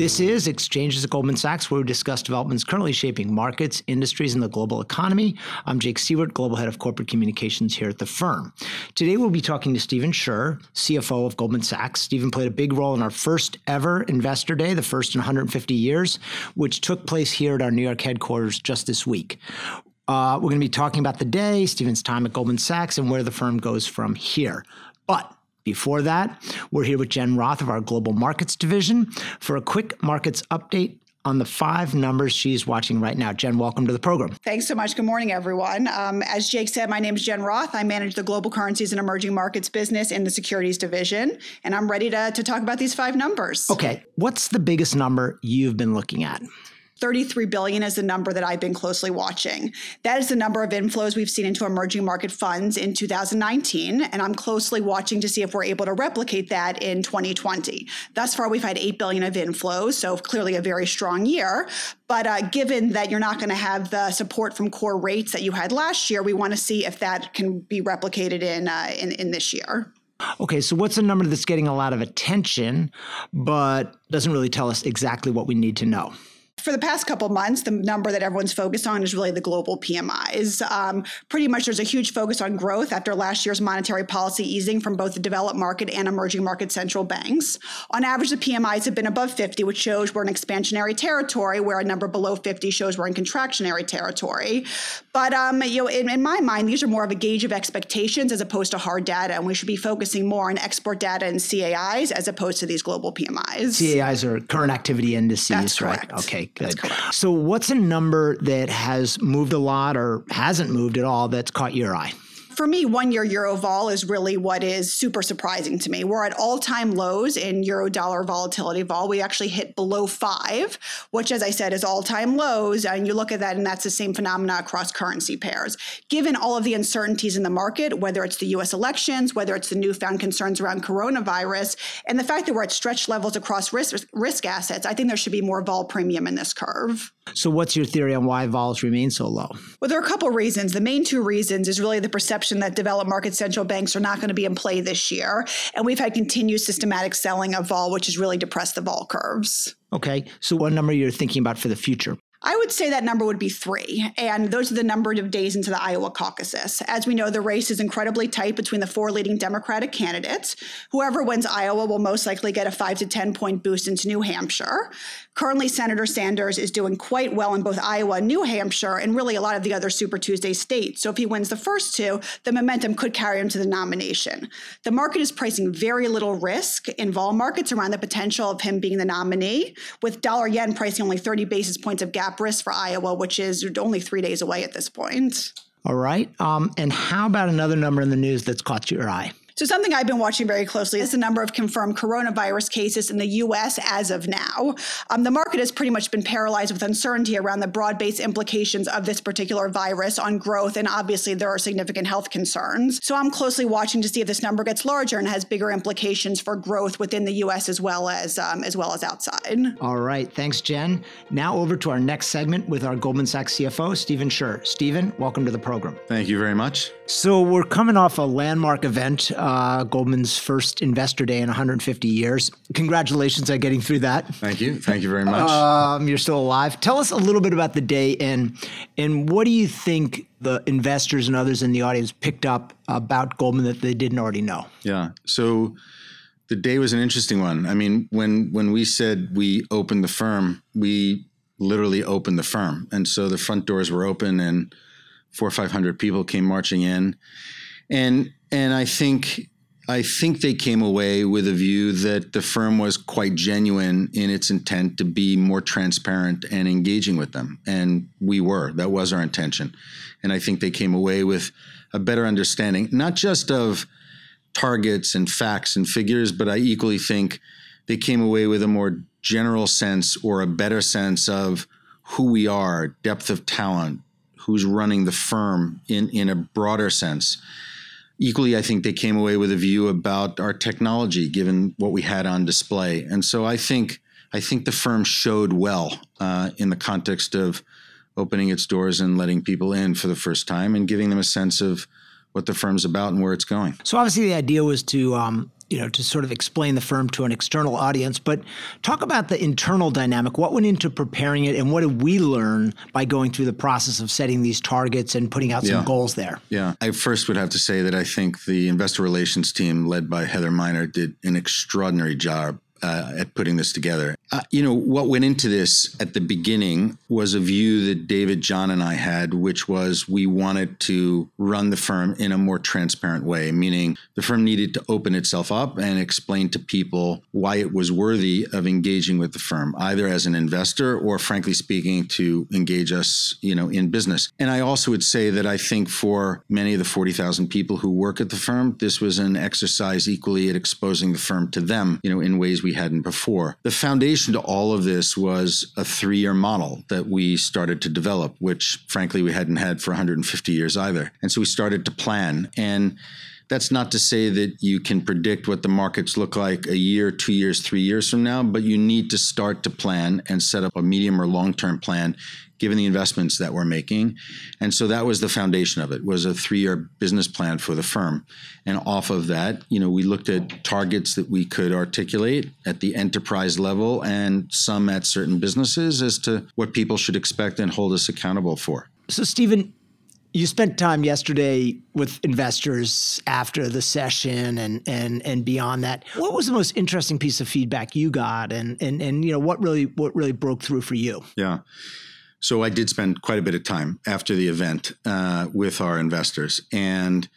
This is Exchanges at Goldman Sachs, where we discuss developments currently shaping markets, industries, and the global economy. I'm Jake Siewert, Global Head of Corporate Communications here at the firm. Today, we'll be talking to Stephen Scherr, CFO of Goldman Sachs. Stephen played a big role in our first ever Investor Day, the first in 150 years, which took place here at our New York headquarters just this week. Uh, we're going to be talking about the day, Stephen's time at Goldman Sachs, and where the firm goes from here. But before that, we're here with Jen Roth of our Global Markets Division for a quick markets update on the five numbers she's watching right now. Jen, welcome to the program. Thanks so much. Good morning, everyone. Um, as Jake said, my name is Jen Roth. I manage the global currencies and emerging markets business in the securities division, and I'm ready to, to talk about these five numbers. Okay. What's the biggest number you've been looking at? 33 billion is the number that I've been closely watching. That is the number of inflows we've seen into emerging market funds in 2019, and I'm closely watching to see if we're able to replicate that in 2020. Thus far, we've had 8 billion of inflows, so clearly a very strong year. But uh, given that you're not going to have the support from core rates that you had last year, we want to see if that can be replicated in uh, in, in this year. Okay, so what's a number that's getting a lot of attention, but doesn't really tell us exactly what we need to know? For the past couple months, the number that everyone's focused on is really the global PMIs. Um, pretty much there's a huge focus on growth after last year's monetary policy easing from both the developed market and emerging market central banks. On average, the PMIs have been above 50, which shows we're in expansionary territory, where a number below 50 shows we're in contractionary territory. But um, you know, in, in my mind, these are more of a gauge of expectations as opposed to hard data, and we should be focusing more on export data and CAIs as opposed to these global PMIs. CAIs are current activity indices, That's right? correct. Okay, good. So, what's a number that has moved a lot or hasn't moved at all that's caught your eye? For me, one year euro vol is really what is super surprising to me. We're at all time lows in euro dollar volatility vol. We actually hit below five, which, as I said, is all time lows. And you look at that, and that's the same phenomena across currency pairs. Given all of the uncertainties in the market, whether it's the US elections, whether it's the newfound concerns around coronavirus, and the fact that we're at stretch levels across risk, risk assets, I think there should be more vol premium in this curve. So, what's your theory on why vols remain so low? Well, there are a couple of reasons. The main two reasons is really the perception that developed market central banks are not going to be in play this year. And we've had continued systematic selling of vol, which has really depressed the vol curves. Okay. So, what number you're thinking about for the future? I would say that number would be three. And those are the number of days into the Iowa caucuses. As we know, the race is incredibly tight between the four leading Democratic candidates. Whoever wins Iowa will most likely get a five to 10 point boost into New Hampshire. Currently, Senator Sanders is doing quite well in both Iowa and New Hampshire, and really a lot of the other Super Tuesday states. So if he wins the first two, the momentum could carry him to the nomination. The market is pricing very little risk in vol markets around the potential of him being the nominee, with dollar yen pricing only 30 basis points of gap risk for Iowa, which is only three days away at this point. All right. Um, and how about another number in the news that's caught your eye? So, something I've been watching very closely is the number of confirmed coronavirus cases in the US as of now. Um, the market has pretty much been paralyzed with uncertainty around the broad based implications of this particular virus on growth, and obviously there are significant health concerns. So, I'm closely watching to see if this number gets larger and has bigger implications for growth within the US as well as, um, as, well as outside. All right. Thanks, Jen. Now, over to our next segment with our Goldman Sachs CFO, Stephen Scherr. Stephen, welcome to the program. Thank you very much. So, we're coming off a landmark event. Uh, uh, Goldman's first investor day in 150 years. Congratulations on getting through that. Thank you. Thank you very much. Um, you're still alive. Tell us a little bit about the day and and what do you think the investors and others in the audience picked up about Goldman that they didn't already know? Yeah. So the day was an interesting one. I mean, when when we said we opened the firm, we literally opened the firm, and so the front doors were open and four or five hundred people came marching in, and and I think I think they came away with a view that the firm was quite genuine in its intent to be more transparent and engaging with them. And we were. That was our intention. And I think they came away with a better understanding, not just of targets and facts and figures, but I equally think they came away with a more general sense or a better sense of who we are, depth of talent, who's running the firm in, in a broader sense equally, I think they came away with a view about our technology, given what we had on display. And so I think I think the firm showed well uh, in the context of opening its doors and letting people in for the first time and giving them a sense of what the firm's about and where it's going. So obviously, the idea was to um, you know, to sort of explain the firm to an external audience, but talk about the internal dynamic. What went into preparing it, and what did we learn by going through the process of setting these targets and putting out some Yeah. goals there? Yeah, I first would have to say that I think the investor relations team led by Heather Miner did an extraordinary job uh, at putting this together. Uh, you know, what went into this at the beginning was a view that David, John, and I had, which was we wanted to run the firm in a more transparent way, meaning the firm needed to open itself up and explain to people why it was worthy of engaging with the firm, either as an investor or, frankly speaking, to engage us, you know, in business. And I also would say that I think for many of the 40,000 people who work at the firm, this was an exercise equally at exposing the firm to them, you know, in ways we hadn't before. The foundation to all of this was a three year model that we started to develop, which frankly we hadn't had for 150 years either. And so we started to plan. And that's not to say that you can predict what the markets look like a year, two years, three years from now, but you need to start to plan and set up a medium or long term plan given the investments that we're making. And so that was the foundation of it was a three-year business plan for the firm. And off of that, you know, we looked at targets that we could articulate at the enterprise level and some at certain businesses as to what people should expect and hold us accountable for. So, Stephen, you spent time yesterday with investors after the session and and and beyond that. What was the most interesting piece of feedback you got, and and and you know what really what really broke through for you? Yeah. So I did spend quite a bit of time after the event uh, with our investors, and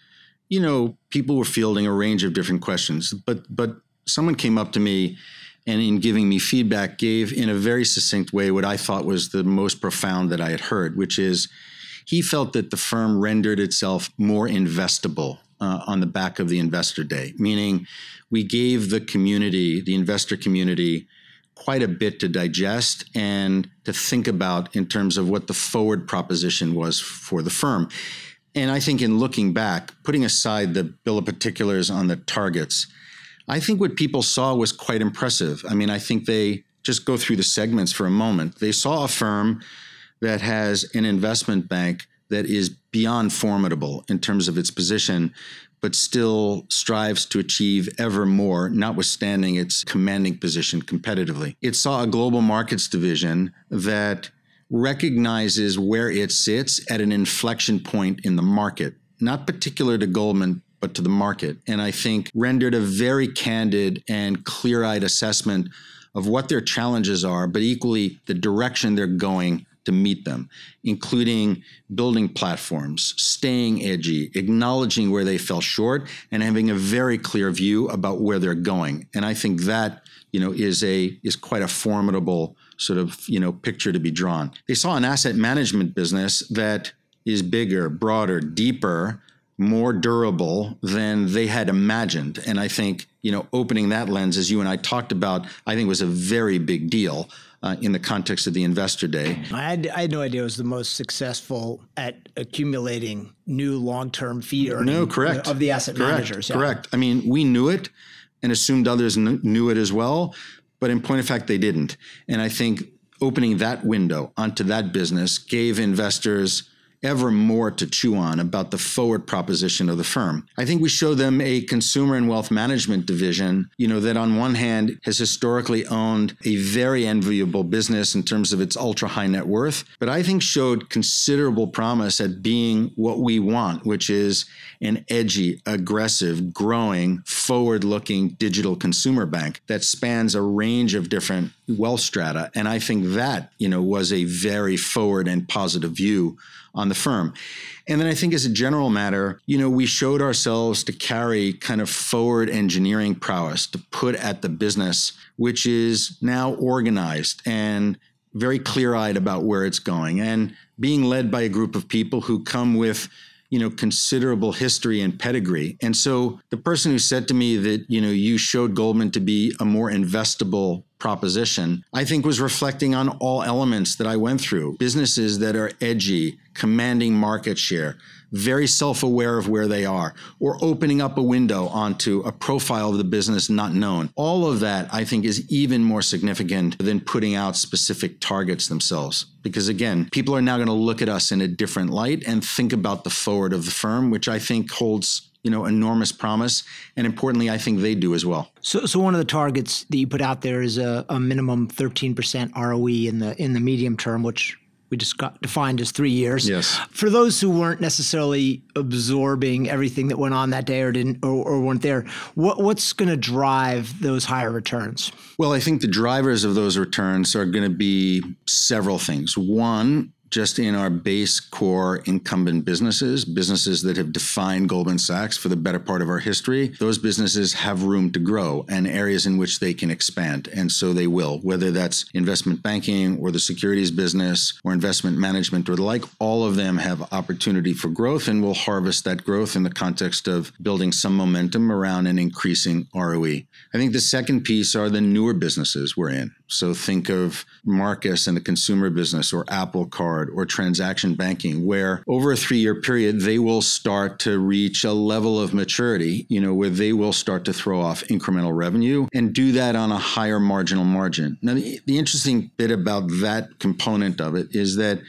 you know, people were fielding a range of different questions. But but someone came up to me, and in giving me feedback, gave in a very succinct way what I thought was the most profound that I had heard, which is he felt that the firm rendered itself more investable uh, on the back of the investor day, meaning we gave the community, the investor community, quite a bit to digest and to think about in terms of what the forward proposition was for the firm. And I think in looking back, putting aside the bill of particulars on the targets, I think what people saw was quite impressive. I mean, I think they just go through the segments for a moment. They saw a firm that has an investment bank that is beyond formidable in terms of its position, but still strives to achieve ever more, notwithstanding its commanding position competitively. It saw a global markets division that recognizes where it sits at an inflection point in the market, not particular to Goldman, but to the market. And I think rendered a very candid and clear eyed assessment of what their challenges are, but equally the direction they're going to meet them, including building platforms, staying edgy, acknowledging where they fell short, and having a very clear view about where they're going. And I think that you know is a is quite a formidable sort of you know picture to be drawn. They saw an asset management business that is bigger, broader, deeper, more durable than they had imagined. And I think, you know, opening that lens, as you and I talked about, I think was a very big deal uh, in the context of the investor day. I had, I had no idea it was the most successful at accumulating new long-term fee earning No, correct. of the asset correct, managers. yeah. Correct. I mean, we knew it and assumed others kn- knew it as well, but in point of fact, they didn't. And I think opening that window onto that business gave investors ever more to chew on about the forward proposition of the firm. I think we show them a consumer and wealth management division, you know, that on one hand has historically owned a very enviable business in terms of its ultra high net worth, but I think showed considerable promise at being what we want, which is an edgy, aggressive, growing, forward looking digital consumer bank that spans a range of different wealth strata. And I think that, you know, was a very forward and positive view on the firm. And then I think as a general matter, you know, we showed ourselves to carry kind of forward engineering prowess to put at the business, which is now organized and very clear eyed about where it's going and being led by a group of people who come with you know considerable history and pedigree. And so the person who said to me that you know you showed goldman to be a more investable proposition i think was reflecting on all elements that i went through. Businesses that are edgy commanding market share very self aware of where they are, or opening up a window onto a profile of the business not known. All of that, I think, is even more significant than putting out specific targets themselves. Because again, people are now going to look at us in a different light and think about the forward of the firm, which I think holds you know enormous promise and importantly i think they do as well so so one of the targets that you put out there is a, a minimum 13% roe in the in the medium term which we just got defined as three years. Yes. For those who weren't necessarily absorbing everything that went on that day or didn't or, or weren't there, what, what's going to drive those higher returns? Well, I think the drivers of those returns are going to be several things. One, just in our base core incumbent businesses, businesses that have defined Goldman Sachs for the better part of our history, those businesses have room to grow and areas in which they can expand. And so they will, whether that's investment banking or the securities business or investment management or the like, all of them have opportunity for growth and will harvest that growth in the context of building some momentum around an increasing ROE. I think the second piece are the newer businesses we're in. So think of Marcus and the consumer business or Apple Card or transaction banking, where over a three year period, they will start to reach a level of maturity, you know, where they will start to throw off incremental revenue and do that on a higher marginal margin. Now, the, the interesting bit about that component of it is that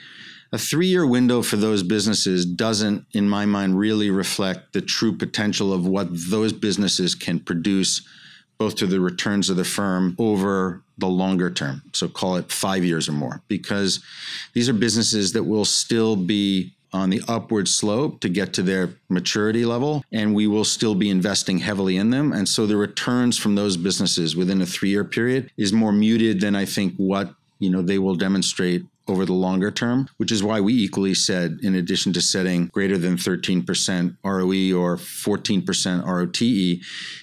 a three year window for those businesses doesn't, in my mind, really reflect the true potential of what those businesses can produce both to the returns of the firm over the longer term. So call it five years or more, because these are businesses that will still be on the upward slope to get to their maturity level, and we will still be investing heavily in them. And so the returns from those businesses within a three year period is more muted than I think what you know they will demonstrate over the longer term, which is why we equally said, in addition to setting greater than 13% ROE or 14% ROTE,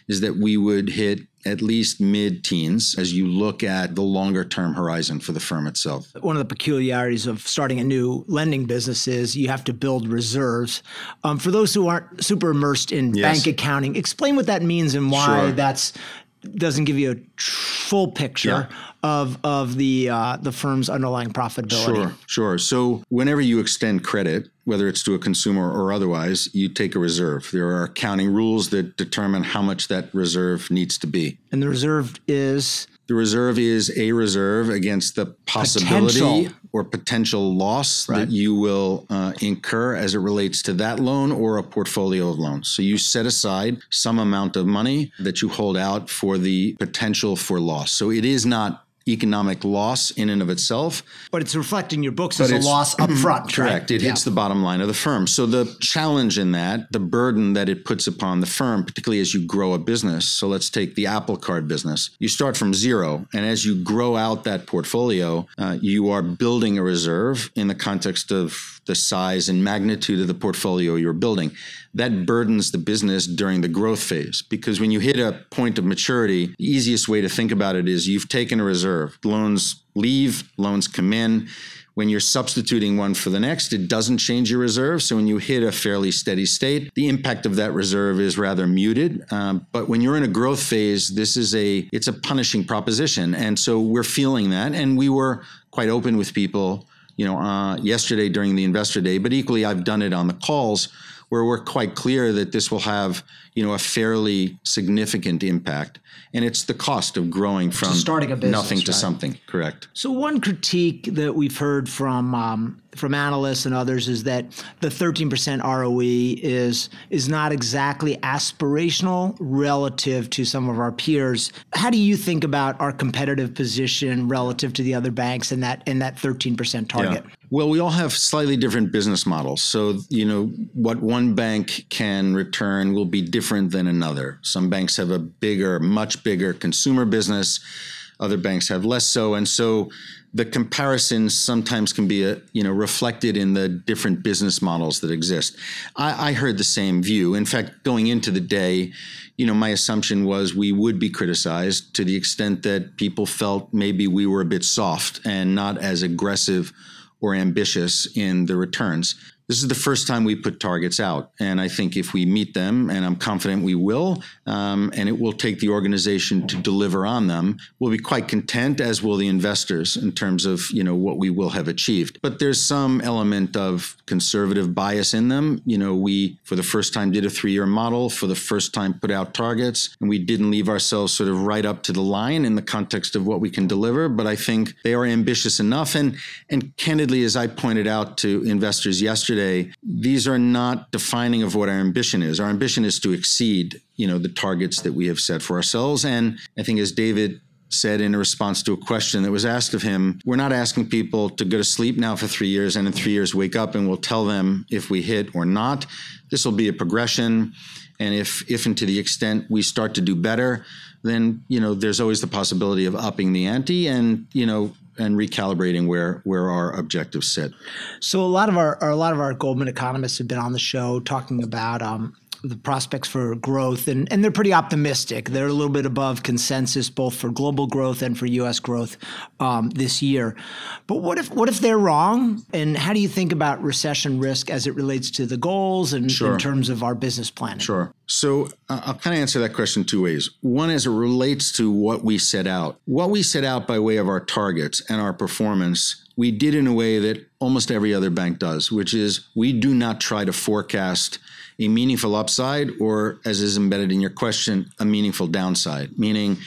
is that we would hit at least mid teens as you look at the longer term horizon for the firm itself. One of the peculiarities of starting a new lending business is you have to build reserves. Um, for those who aren't super immersed in yes. bank accounting, explain what that means and why sure. that's doesn't give you a full picture yeah. of of the uh, the firm's underlying profitability. Sure, sure. So whenever you extend credit, whether it's to a consumer or otherwise, you take a reserve. There are accounting rules that determine how much that reserve needs to be. And the reserve is the reserve is a reserve against the possibility potential. or potential loss right. that you will uh, incur as it relates to that loan or a portfolio of loans. So you set aside some amount of money that you hold out for the potential for loss. So it is not economic loss in and of itself. But it's reflecting your books as a loss up front. Correct. Right? It yeah. hits the bottom line of the firm. So the challenge in that, the burden that it puts upon the firm, particularly as you grow a business. So let's take the Apple Card business. You start from zero, and as you grow out that portfolio, uh, you are building a reserve in the context of the size and magnitude of the portfolio you're building that burdens the business during the growth phase. Because when you hit a point of maturity, the easiest way to think about it is you've taken a reserve. Loans leave, loans come in. When you're substituting one for the next, it doesn't change your reserve. So when you hit a fairly steady state, the impact of that reserve is rather muted. Um, but when you're in a growth phase, this is a it's a punishing proposition, and so we're feeling that. And we were quite open with people, you know, uh, yesterday during the investor day. But equally, I've done it on the calls where we're quite clear that this will have you know a fairly significant impact and it's the cost of growing from starting a business, nothing to right? something correct so one critique that we've heard from um, from analysts and others is that the 13% ROE is is not exactly aspirational relative to some of our peers. How do you think about our competitive position relative to the other banks and that and that 13% target? Yeah. Well, we all have slightly different business models. So, you know, what one bank can return will be different than another. Some banks have a bigger, much bigger consumer business. Other banks have less so. And so the comparisons sometimes can be a, uh, you know reflected in the different business models that exist. I, I, heard the same view. In fact, going into the day, you know, my assumption was we would be criticized to the extent that people felt maybe we were a bit soft and not as aggressive or ambitious in the returns. This is the first time we put targets out. And I think if we meet them, and I'm confident we will, um, and it will take the organization to deliver on them, we'll be quite content, as will the investors, in terms of you know what we will have achieved. But there's some element of conservative bias in them. You know, we for the first time did a three-year model, for the first time put out targets, and we didn't leave ourselves sort of right up to the line in the context of what we can deliver. But I think they are ambitious enough, and and candidly, as I pointed out to investors yesterday, these are not defining of what our ambition is. Our ambition is to exceed, you know, the targets that we have set for ourselves. And I think as David said in response to a question that was asked of him, we're not asking people to go to sleep now for three years and in three years wake up and we'll tell them if we hit or not. This will be a progression. And if, if and to the extent we start to do better, then you know there's always the possibility of upping the ante and you know and recalibrating where where our objectives sit. So a lot of our a lot of our Goldman economists have been on the show talking about um, the prospects for growth, and, and they're pretty optimistic. They're a little bit above consensus, both for global growth and for U.S. growth um, this year. But what if what if they're wrong? And how do you think about recession risk as it relates to the goals and sure. in terms of our business planning? Sure. So uh, I'll kind of answer that question two ways. One, as it relates to what we set out. What we set out by way of our targets and our performance we did in a way that almost every other bank does, which is we do not try to forecast a meaningful upside or, as is embedded in your question, a meaningful downside. Meaning,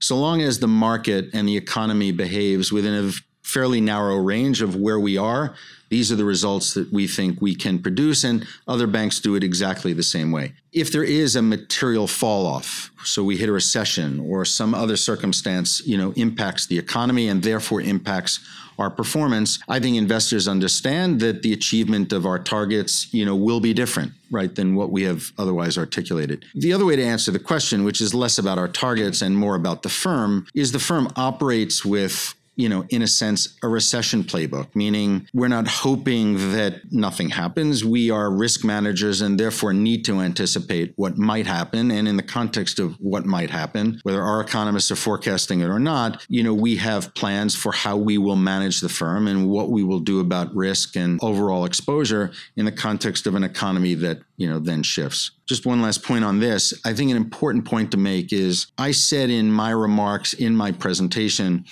so long as the market and the economy behaves within a fairly narrow range of where we are, these are the results that we think we can produce, and other banks do it exactly the same way. If there is a material fall off, so we hit a recession or some other circumstance, you know, impacts the economy and therefore impacts our performance, I think investors understand that the achievement of our targets, you know, will be different, right, than what we have otherwise articulated. The other way to answer the question, which is less about our targets and more about the firm, is the firm operates with you know, in a sense, a recession playbook, meaning we're not hoping that nothing happens. We are risk managers and therefore need to anticipate what might happen. And in the context of what might happen, whether our economists are forecasting it or not, you know, we have plans for how we will manage the firm and what we will do about risk and overall exposure in the context of an economy that, you know, then shifts. Just one last point on this. I think an important point to make is I said in my remarks in my presentation,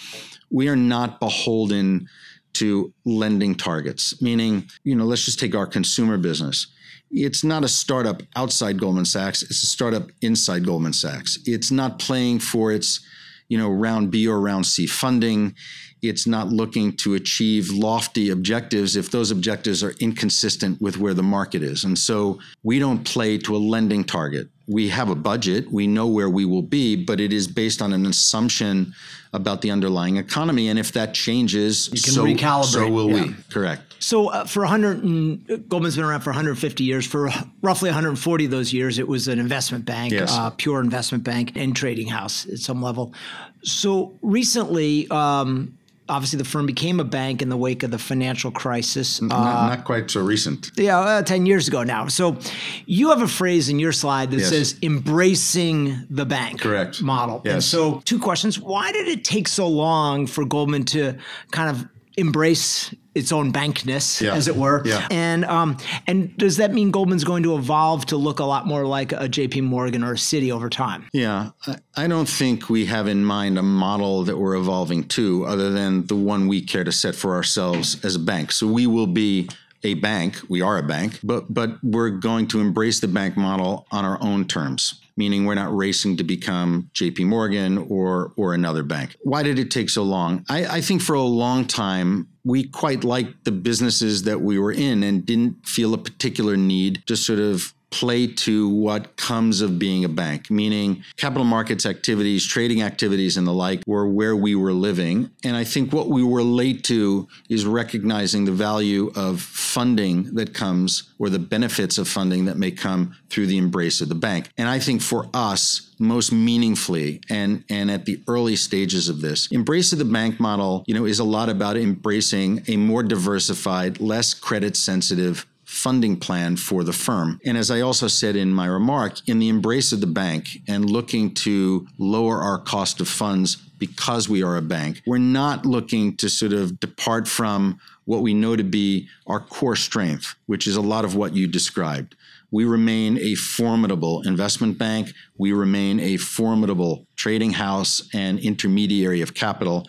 we are not beholden to lending targets, meaning, you know, let's just take our consumer business. It's not a startup outside Goldman Sachs, it's a startup inside Goldman Sachs. It's not playing for its, you know, round B or round C funding. It's not looking to achieve lofty objectives if those objectives are inconsistent with where the market is. And so we don't play to a lending target. We have a budget, we know where we will be, but it is based on an assumption about the underlying economy. And if that changes, you can so, recalibrate. So will yeah. we. Correct. So uh, for 100, and, Goldman's been around for 150 years. For roughly 140 of those years, it was an investment bank, yes. uh, pure investment bank and trading house at some level. So recently, um, obviously the firm became a bank in the wake of the financial crisis. Not, uh, not quite so recent. Yeah, uh, 10 years ago now. So you have a phrase in your slide that yes. says embracing the bank Correct. model. Yes. And so two questions. Why did it take so long for Goldman to kind of embrace its own bankness, yeah. as it were. Yeah. And um, and does that mean Goldman's going to evolve to look a lot more like a J.P. Morgan or a Citi over time? Yeah, I don't think we have in mind a model that we're evolving to, other than the one we care to set for ourselves as a bank. So we will be a bank. We are a bank, but but we're going to embrace the bank model on our own terms meaning we're not racing to become JP Morgan or or another bank. Why did it take so long? I, I think for a long time we quite liked the businesses that we were in and didn't feel a particular need to sort of play to what comes of being a bank, meaning capital markets activities, trading activities, and the like were where we were living. And I think what we were late to is recognizing the value of funding that comes or the benefits of funding that may come through the embrace of the bank. And I think for us, most meaningfully and and at the early stages of this embrace of the bank model you know is a lot about embracing a more diversified less credit sensitive funding plan for the firm. And as I also said in my remark, in the embrace of the bank and looking to lower our cost of funds because we are a bank. We're not looking to sort of depart from what we know to be our core strength, which is a lot of what you described. We remain a formidable investment bank. We remain a formidable trading house and intermediary of capital.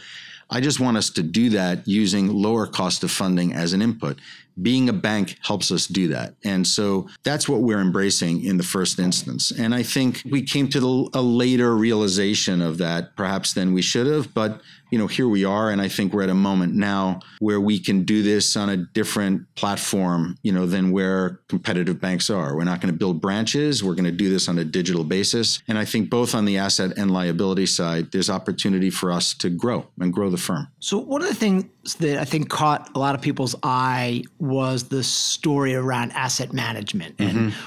I just want us to do that using lower cost of funding as an input being a bank helps us do that. And so that's what we're embracing in the first instance. And I think we came to the, a later realization of that perhaps than we should have, but you know, here we are and I think we're at a moment now where we can do this on a different platform, you know, than where competitive banks are. We're not going to build branches, we're going to do this on a digital basis. And I think both on the asset and liability side, there's opportunity for us to grow and grow the firm. So one of the things that I think caught a lot of people's eye was the story around asset management and mm-hmm.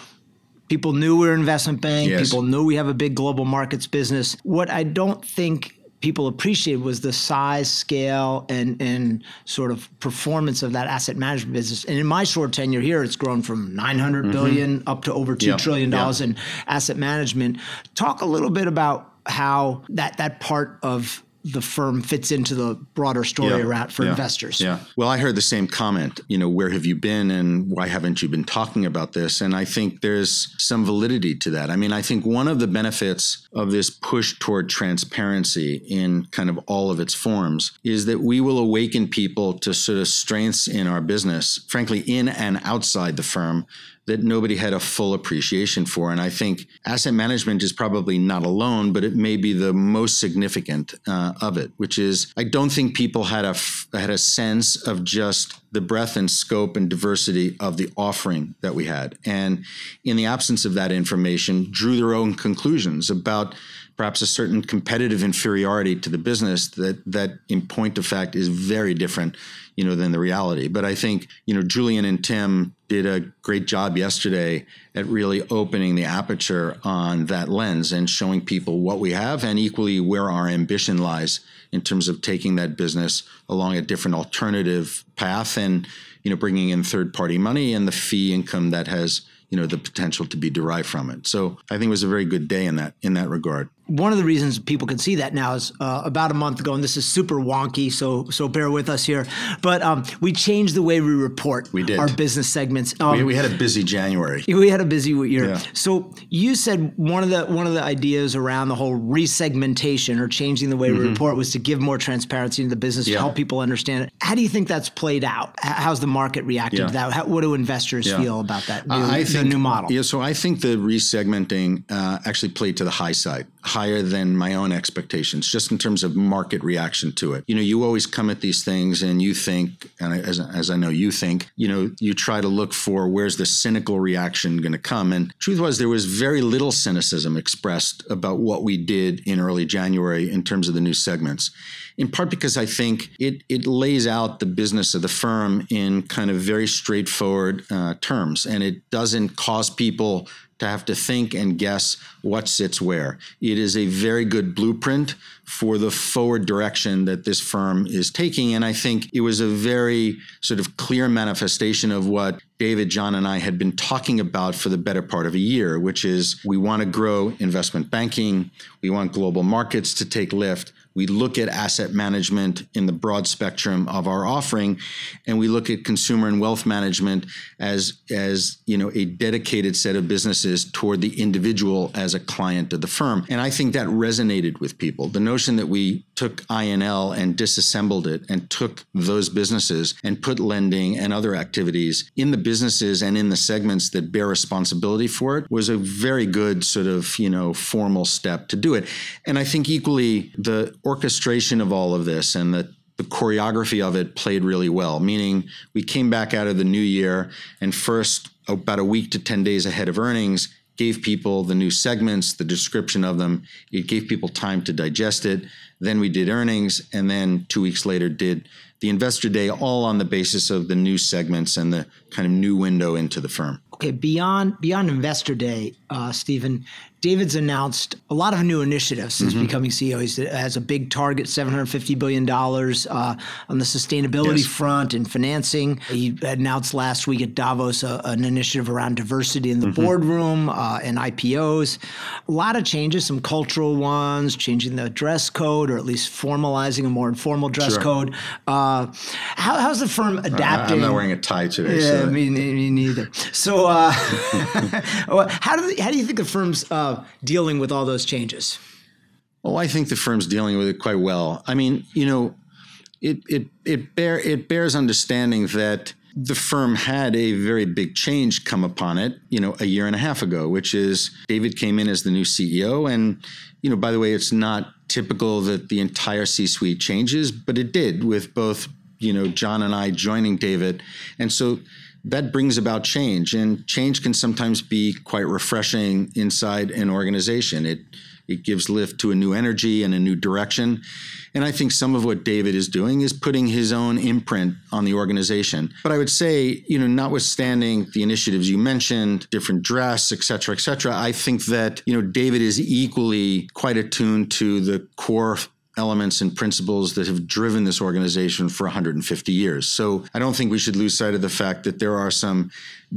people knew we are an investment bank yes. people knew we have a big global markets business what i don't think people appreciated was the size scale and and sort of performance of that asset management business and in my short tenure here it's grown from 900 mm-hmm. billion up to over two yeah. trillion dollars yeah. in asset management talk a little bit about how that that part of the firm fits into the broader story yeah, around for yeah, investors. Yeah. Well, I heard the same comment. You know, where have you been and why haven't you been talking about this? And I think there's some validity to that. I mean, I think one of the benefits of this push toward transparency in kind of all of its forms is that we will awaken people to sort of strengths in our business, frankly, in and outside the firm that nobody had a full appreciation for. And I think asset management is probably not alone, but it may be the most significant uh, of it, which is I don't think people had a had a sense of just the breadth and scope and diversity of the offering that we had, and in the absence of that information, drew their own conclusions about perhaps a certain competitive inferiority to the business that that in point of fact is very different you know than the reality but i think you know julian and tim did a great job yesterday at really opening the aperture on that lens and showing people what we have and equally where our ambition lies in terms of taking that business along a different alternative path and you know bringing in third party money and the fee income that has you know the potential to be derived from it. So i think it was a very good day in that in that regard one of the reasons people can see that now is uh, about a month ago, and this is super wonky, so so bear with us here. But um, we changed the way we report we did. our business segments. Um, we, we, had a busy January. We had a busy year. Yeah. So you said one of the one of the ideas around the whole resegmentation or changing the way mm-hmm. we report was to give more transparency in the business yeah. to help people understand it. How do you think that's played out? How's the market reacted yeah. to that? How, what do investors feel about that new, uh, I think, new model? Yeah, so I think the resegmenting uh, actually played to the high side higher than my own expectations, just in terms of market reaction to it. You know, you always come at these things and you think, and as, as I know you think, you know, you try to look for where's the cynical reaction going to come. And truth was, there was very little cynicism expressed about what we did in early January in terms of the new segments in part because I think it it lays out the business of the firm in kind of very straightforward uh, terms, and it doesn't cause people to have to think and guess what sits where. It is a very good blueprint for the forward direction that this firm is taking. And I think it was a very sort of clear manifestation of what David, John, and I had been talking about for the better part of a year, which is we want to grow investment banking, we want global markets to take lift, we look at asset management in the broad spectrum of our offering, and we look at consumer and wealth management as as you know a dedicated set of businesses toward the individual as a client of the firm. And I think that resonated with people. The notion that we took I&L and disassembled it and took those businesses and put lending and other activities in the businesses and in the segments that bear responsibility for it was a very good sort of you know formal step to do it. And I think equally the orchestration of all of this and the the choreography of it played really well, meaning we came back out of the new year and first, about a week to 10 days ahead of earnings, gave people the new segments, the description of them. It gave people time to digest it. Then we did earnings, and then two weeks later did the investor day, all on the basis of the new segments and the kind of new window into the firm. Okay, beyond beyond Investor Day, uh, Stephen, David's announced a lot of new initiatives since mm-hmm. becoming CEO. He has a big target, $750 billion uh, on the sustainability yes. front and financing. He announced last week at Davos uh, an initiative around diversity in the mm-hmm. boardroom uh, and IPOs. A lot of changes, some cultural ones, changing the dress code or at least formalizing a more informal dress sure. code. Uh, how, how's the firm adapting? I'm not wearing a tie today. Yeah, so. me, me neither. So, uh, how, do, how do you think the firm's dealing with all those changes? Oh, I think the firm's dealing with it quite well. I mean, you know, it it it bear it bears understanding that the firm had a very big change come upon it, you know, a year and a half ago, which is David came in as the new CEO. And, you know, by the way, it's not typical that the entire C suite changes, but it did with both, you know, John and I joining David. And so that brings about change and change can sometimes be quite refreshing inside an organization. It it gives lift to a new energy and a new direction and i think some of what david is doing is putting his own imprint on the organization. But i would say you know notwithstanding the initiatives you mentioned different dress et cetera et cetera i think that you know david is equally quite attuned to the core elements and principles that have driven this organization for 150 years. So I don't think we should lose sight of the fact that there are some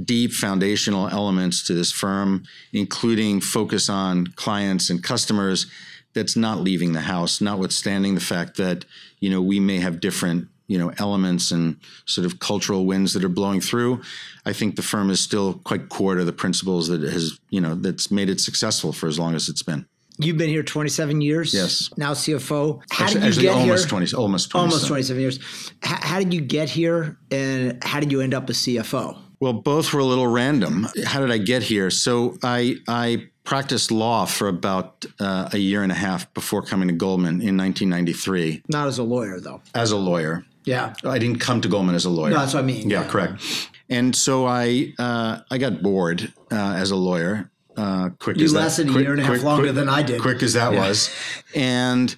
deep foundational elements to this firm, including focus on clients and customers that's not leaving the house, notwithstanding the fact that, you know, we may have different you know elements and sort of cultural winds that are blowing through i think the firm is still quite core to the principles that has you know that's made it successful for as long as it's been You've been here 27 years. Yes. Now CFO. How actually, did you actually get almost here? 20, almost 27. Almost 27 years. How, how did you get here and how did you end up a CFO? Well, both were a little random. How did I get here? So I, I practiced law for about uh, a year and a half before coming to Goldman in 1993. Not as a lawyer, though. As a lawyer. Yeah. I didn't come to Goldman as a lawyer. No, that's what I mean. Yeah, yeah. correct. And so I uh, I got bored uh, as a lawyer uh, quick you as lasted that, a year and a half longer quick, than I did. Quick as that yeah. was, and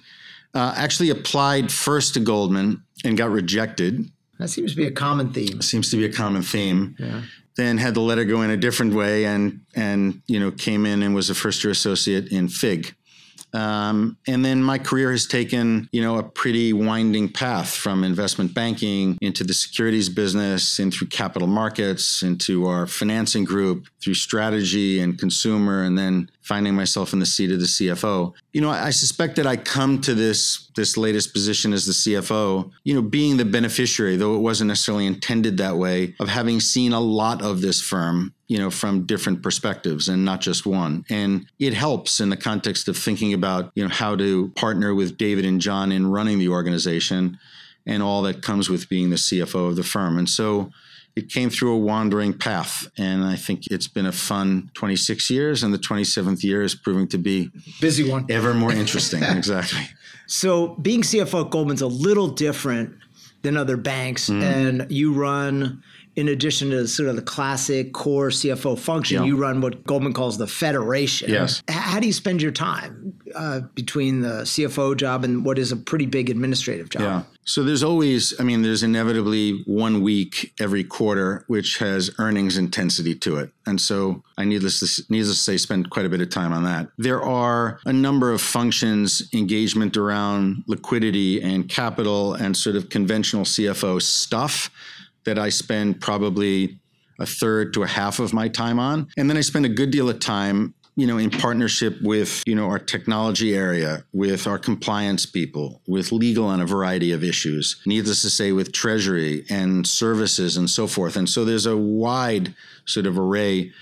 uh, actually applied first to Goldman and got rejected. That seems to be a common theme. Seems to be a common theme. Yeah. Then had the letter go in a different way, and and you know came in and was a first year associate in FIG. Um, and then my career has taken, you know, a pretty winding path from investment banking into the securities business and through capital markets into our financing group through strategy and consumer and then finding myself in the seat of the CFO. You know, I suspect that I come to this this latest position as the CFO, you know, being the beneficiary, though it wasn't necessarily intended that way, of having seen a lot of this firm, you know, from different perspectives and not just one. And it helps in the context of thinking about, you know, how to partner with David and John in running the organization and all that comes with being the CFO of the firm. And so it came through a wandering path. And I think it's been a fun 26 years, and the 27th year is proving to be busy one, ever more interesting. exactly. So being CFO at Goldman's a little different than other banks, mm. and you run in addition to sort of the classic core CFO function, yeah. you run what Goldman calls the federation. Yes. How do you spend your time uh, between the CFO job and what is a pretty big administrative job? Yeah. So there's always, I mean, there's inevitably one week every quarter which has earnings intensity to it, and so I needless to, needless to say, spend quite a bit of time on that. There are a number of functions, engagement around liquidity and capital, and sort of conventional CFO stuff that I spend probably a third to a half of my time on. And then I spend a good deal of time you know in partnership with you know our technology area with our compliance people with legal on a variety of issues needless to say with treasury and services and so forth and so there's a wide sort of array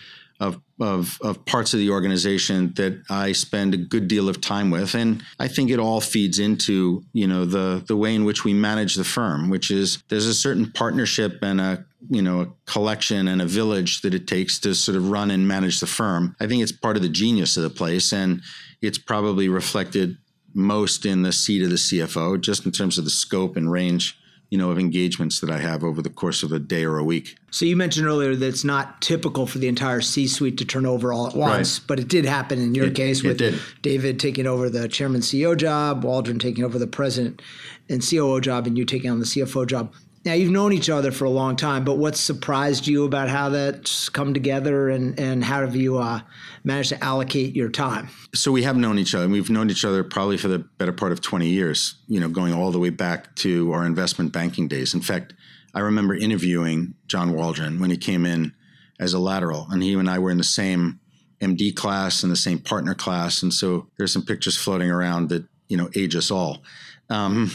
of, of, parts of the organization that I spend a good deal of time with. And I think it all feeds into, you know, the, the way in which we manage the firm, which is there's a certain partnership and a, you know, a collection and a village that it takes to sort of run and manage the firm. I think it's part of the genius of the place. And it's probably reflected most in the seat of the CFO, just in terms of the scope and range you know, of engagements that I have over the course of a day or a week. So you mentioned earlier that it's not typical for the entire C-suite to turn over all at once, right. but it did happen in your it, case with David taking over the chairman CEO job, Waldron taking over the president and COO job, and you taking on the CFO job. Now you've known each other for a long time, but what surprised you about how that's come together, and and how have you uh, managed to allocate your time? So we have known each other. We've known each other probably for the better part of twenty years. You know, going all the way back to our investment banking days. In fact, I remember interviewing John Waldron when he came in as a lateral, and he and I were in the same MD class and the same partner class, and so there's some pictures floating around that you know age us all. Um,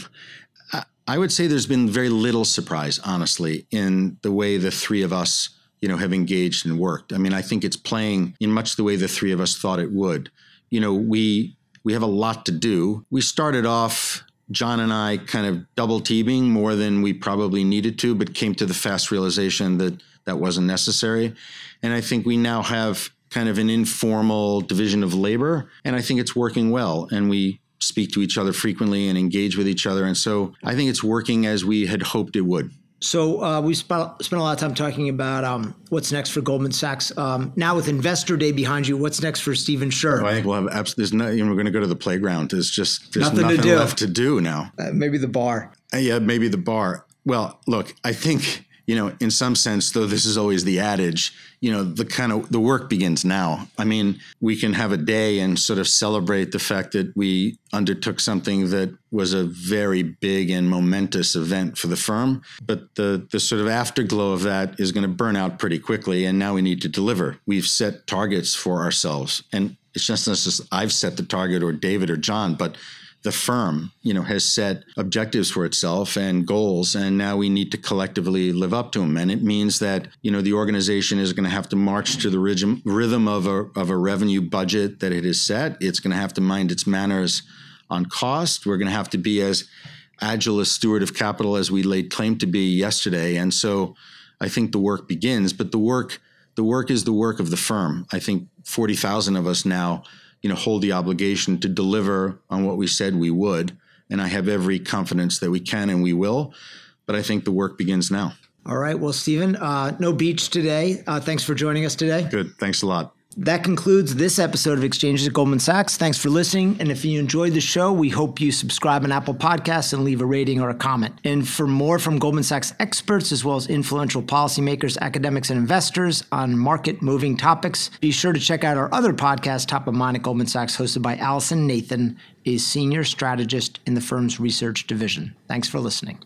I would say there's been very little surprise, honestly, in the way the three of us, you know, have engaged and worked. I mean, I think it's playing in much the way the three of us thought it would. You know, we we have a lot to do. We started off John and I kind of double teaming more than we probably needed to, but came to the fast realization that that wasn't necessary. And I think we now have kind of an informal division of labor, and I think it's working well. And we speak to each other frequently and engage with each other. And so I think it's working as we had hoped it would. So uh, we spent, spent a lot of time talking about um, what's next for Goldman Sachs. Um, now with Investor Day behind you, what's next for Stephen Scherr? Oh, I think we'll have absolutely. There's no, you know, we're going to go to the playground. There's just there's nothing, nothing to do. left to do now. Uh, maybe the bar. Uh, yeah, maybe the bar. Well, look, I think you know, in some sense, though this is always the adage, you know, the kind of the work begins now. I mean, we can have a day and sort of celebrate the fact that we undertook something that was a very big and momentous event for the firm, but the the sort of afterglow of that is going to burn out pretty quickly and now we need to deliver. We've set targets for ourselves and it's just not just I've set the target or David or John, but the firm, you know, has set objectives for itself and goals, and now we need to collectively live up to them. And it means that you know the organization is going to have to march to the rhythm rhythm of a of a revenue budget that it has set. It's going to have to mind its manners on cost. We're going to have to be as agile a steward of capital as we laid claim to be yesterday. And so, I think the work begins. But the work the work is the work of the firm. I think forty thousand of us now you know, hold the obligation to deliver on what we said we would. And I have every confidence that we can and we will. But I think the work begins now. All right. Well, Stephen, uh, no beach today. Uh, thanks for joining us today. Good. Thanks a lot. That concludes this episode of Exchanges at Goldman Sachs. Thanks for listening. And if you enjoyed the show, we hope you subscribe on Apple Podcasts and leave a rating or a comment. And for more from Goldman Sachs experts, as well as influential policymakers, academics, and investors on market moving topics, be sure to check out our other podcast, Top of Mind at Goldman Sachs, hosted by Allison Nathan, a senior strategist in the firm's research division. Thanks for listening.